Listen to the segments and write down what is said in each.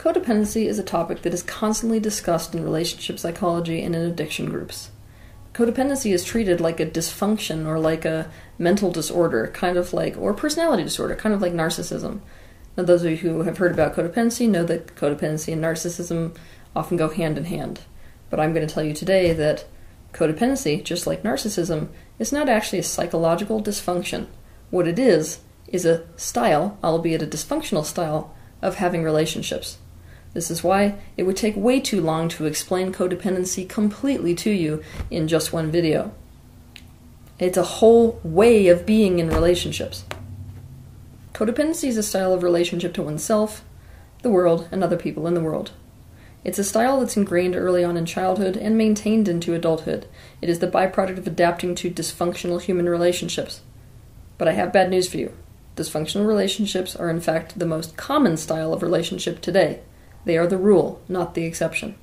Codependency is a topic that is constantly discussed in relationship psychology and in addiction groups. Codependency is treated like a dysfunction or like a mental disorder, kind of like, or personality disorder, kind of like narcissism. Now, those of you who have heard about codependency know that codependency and narcissism often go hand in hand. But I'm going to tell you today that codependency, just like narcissism, is not actually a psychological dysfunction. What it is, is a style, albeit a dysfunctional style, of having relationships. This is why it would take way too long to explain codependency completely to you in just one video. It's a whole way of being in relationships. Codependency is a style of relationship to oneself, the world, and other people in the world. It's a style that's ingrained early on in childhood and maintained into adulthood. It is the byproduct of adapting to dysfunctional human relationships. But I have bad news for you. Dysfunctional relationships are, in fact, the most common style of relationship today. They are the rule, not the exception.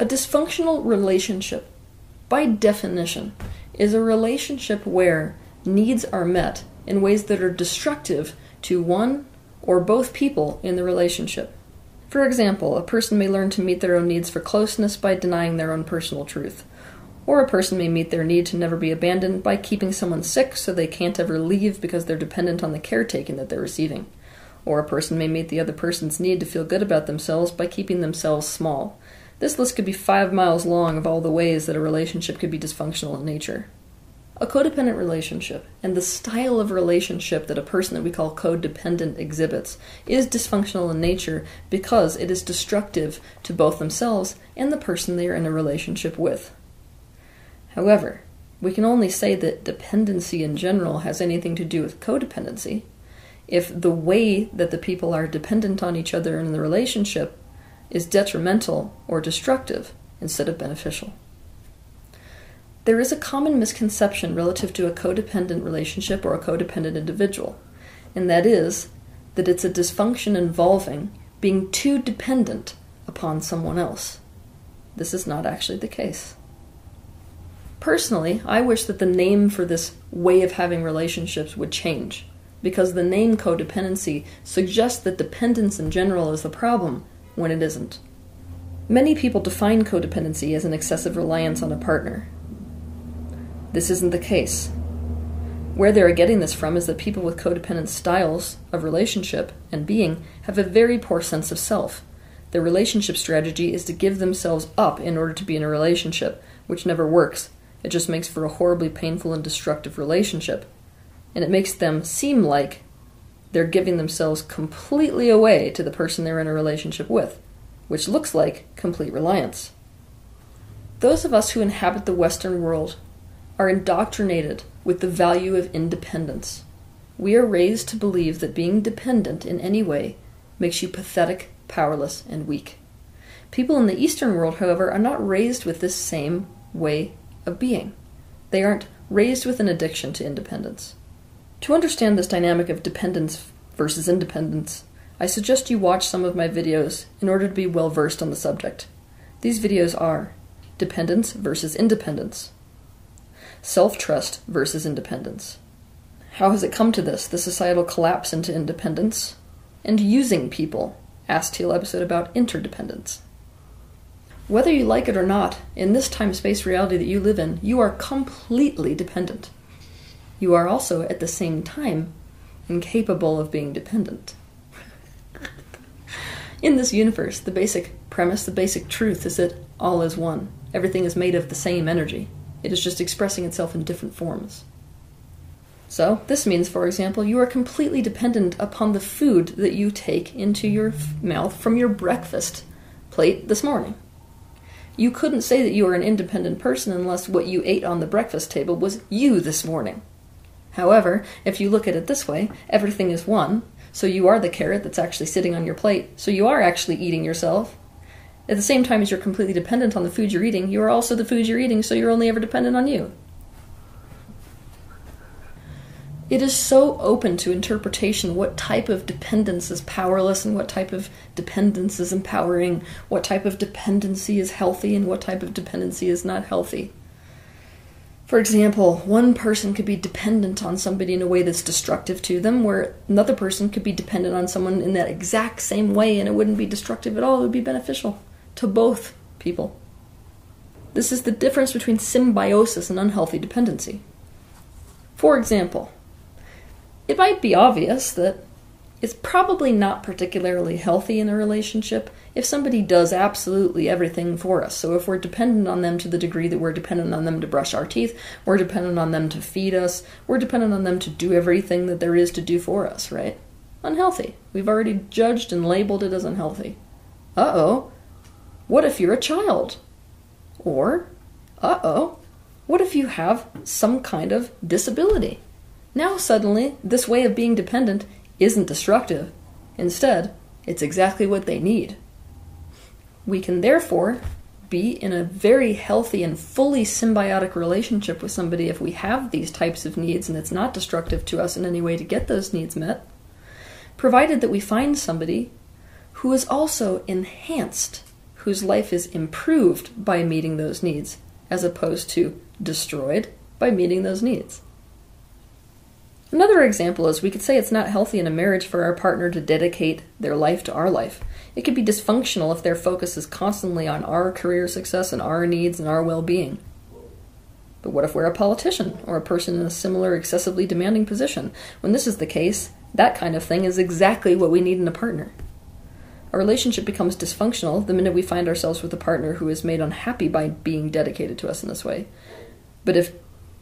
A dysfunctional relationship, by definition, is a relationship where needs are met in ways that are destructive to one or both people in the relationship. For example, a person may learn to meet their own needs for closeness by denying their own personal truth. Or a person may meet their need to never be abandoned by keeping someone sick so they can't ever leave because they're dependent on the caretaking that they're receiving. Or a person may meet the other person's need to feel good about themselves by keeping themselves small. This list could be five miles long of all the ways that a relationship could be dysfunctional in nature. A codependent relationship and the style of relationship that a person that we call codependent exhibits is dysfunctional in nature because it is destructive to both themselves and the person they are in a relationship with. However, we can only say that dependency in general has anything to do with codependency if the way that the people are dependent on each other in the relationship is detrimental or destructive instead of beneficial. There is a common misconception relative to a codependent relationship or a codependent individual, and that is that it's a dysfunction involving being too dependent upon someone else. This is not actually the case. Personally, I wish that the name for this way of having relationships would change, because the name codependency suggests that dependence in general is the problem when it isn't. Many people define codependency as an excessive reliance on a partner, this isn't the case. Where they are getting this from is that people with codependent styles of relationship and being have a very poor sense of self. Their relationship strategy is to give themselves up in order to be in a relationship, which never works. It just makes for a horribly painful and destructive relationship. And it makes them seem like they're giving themselves completely away to the person they're in a relationship with, which looks like complete reliance. Those of us who inhabit the Western world are indoctrinated with the value of independence. We are raised to believe that being dependent in any way makes you pathetic, powerless, and weak. People in the Eastern world, however, are not raised with this same way of being. They aren't raised with an addiction to independence. To understand this dynamic of dependence versus independence, I suggest you watch some of my videos in order to be well versed on the subject. These videos are Dependence versus Independence, self trust versus independence. How has it come to this, the societal collapse into independence? And using people, Ask Teal episode about interdependence. Whether you like it or not, in this time space reality that you live in, you are completely dependent. You are also, at the same time, incapable of being dependent. in this universe, the basic premise, the basic truth is that all is one. Everything is made of the same energy. It is just expressing itself in different forms. So, this means, for example, you are completely dependent upon the food that you take into your mouth from your breakfast plate this morning. You couldn't say that you are an independent person unless what you ate on the breakfast table was you this morning. However, if you look at it this way, everything is one, so you are the carrot that's actually sitting on your plate, so you are actually eating yourself, at the same time as you're completely dependent on the food you're eating, you are also the food you're eating, so you're only ever dependent on you. It is so open to interpretation what type of dependence is powerless and what type of dependence is empowering, what type of dependency is healthy and what type of dependency is not healthy. For example, one person could be dependent on somebody in a way that's destructive to them, where another person could be dependent on someone in that exact same way and it wouldn't be destructive at all, it would be beneficial to both people. This is the difference between symbiosis and unhealthy dependency. For example, it might be obvious that it's probably not particularly healthy in a relationship if somebody does absolutely everything for us. So, if we're dependent on them to the degree that we're dependent on them to brush our teeth, we're dependent on them to feed us, we're dependent on them to do everything that there is to do for us, right? Unhealthy. We've already judged and labeled it as unhealthy. Uh oh. What if you're a child? Or, uh oh, what if you have some kind of disability? Now, suddenly, this way of being dependent isn't destructive. Instead, it's exactly what they need. We can therefore be in a very healthy and fully symbiotic relationship with somebody if we have these types of needs and it's not destructive to us in any way to get those needs met, provided that we find somebody who is also enhanced, whose life is improved by meeting those needs, as opposed to destroyed by meeting those needs. Another example is we could say it's not healthy in a marriage for our partner to dedicate their life to our life. It could be dysfunctional if their focus is constantly on our career success and our needs and our well being. But what if we're a politician or a person in a similar excessively demanding position? When this is the case, that kind of thing is exactly what we need in a partner. A relationship becomes dysfunctional the minute we find ourselves with a partner who is made unhappy by being dedicated to us in this way. But if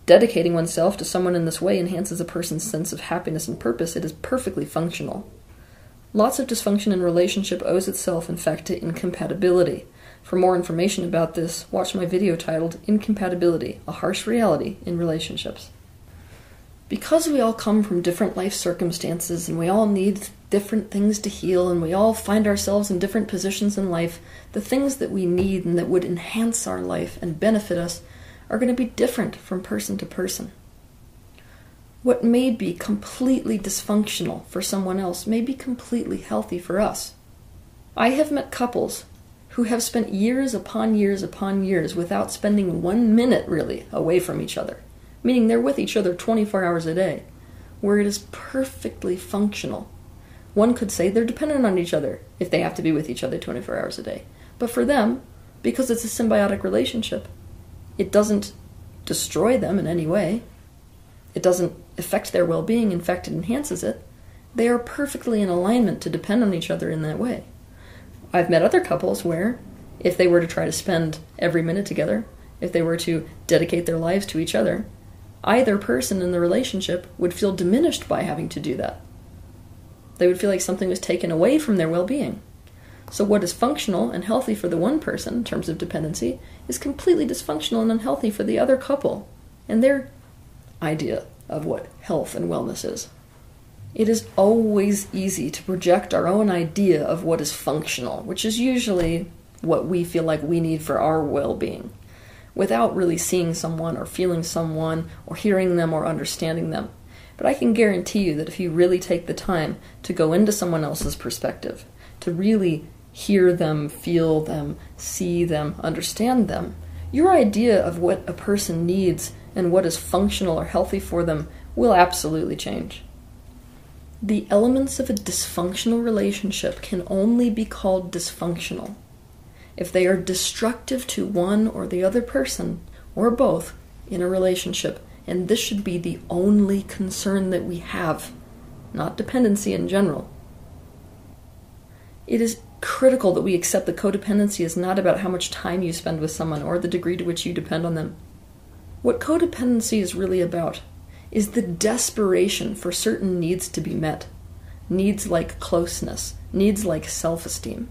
Dedicating oneself to someone in this way enhances a person's sense of happiness and purpose. It is perfectly functional. Lots of dysfunction in relationship owes itself, in fact, to incompatibility. For more information about this, watch my video titled Incompatibility A Harsh Reality in Relationships. Because we all come from different life circumstances and we all need different things to heal and we all find ourselves in different positions in life, the things that we need and that would enhance our life and benefit us are going to be different from person to person. What may be completely dysfunctional for someone else may be completely healthy for us. I have met couples who have spent years upon years upon years without spending one minute really away from each other, meaning they're with each other 24 hours a day, where it is perfectly functional. One could say they're dependent on each other if they have to be with each other 24 hours a day. But for them, because it's a symbiotic relationship, it doesn't destroy them in any way. It doesn't affect their well being, in fact, it enhances it. They are perfectly in alignment to depend on each other in that way. I've met other couples where, if they were to try to spend every minute together, if they were to dedicate their lives to each other, either person in the relationship would feel diminished by having to do that. They would feel like something was taken away from their well being. So, what is functional and healthy for the one person in terms of dependency is completely dysfunctional and unhealthy for the other couple and their idea of what health and wellness is. It is always easy to project our own idea of what is functional, which is usually what we feel like we need for our well being, without really seeing someone or feeling someone or hearing them or understanding them. But I can guarantee you that if you really take the time to go into someone else's perspective, to really hear them, feel them, see them, understand them, your idea of what a person needs and what is functional or healthy for them will absolutely change. The elements of a dysfunctional relationship can only be called dysfunctional if they are destructive to one or the other person, or both, in a relationship. And this should be the only concern that we have, not dependency in general. It is critical that we accept that codependency is not about how much time you spend with someone or the degree to which you depend on them. What codependency is really about is the desperation for certain needs to be met. Needs like closeness, needs like self esteem.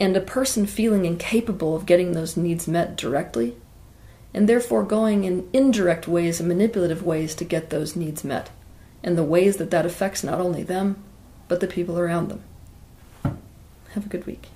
And a person feeling incapable of getting those needs met directly, and therefore going in indirect ways and manipulative ways to get those needs met, and the ways that that affects not only them, but the people around them. Have a good week.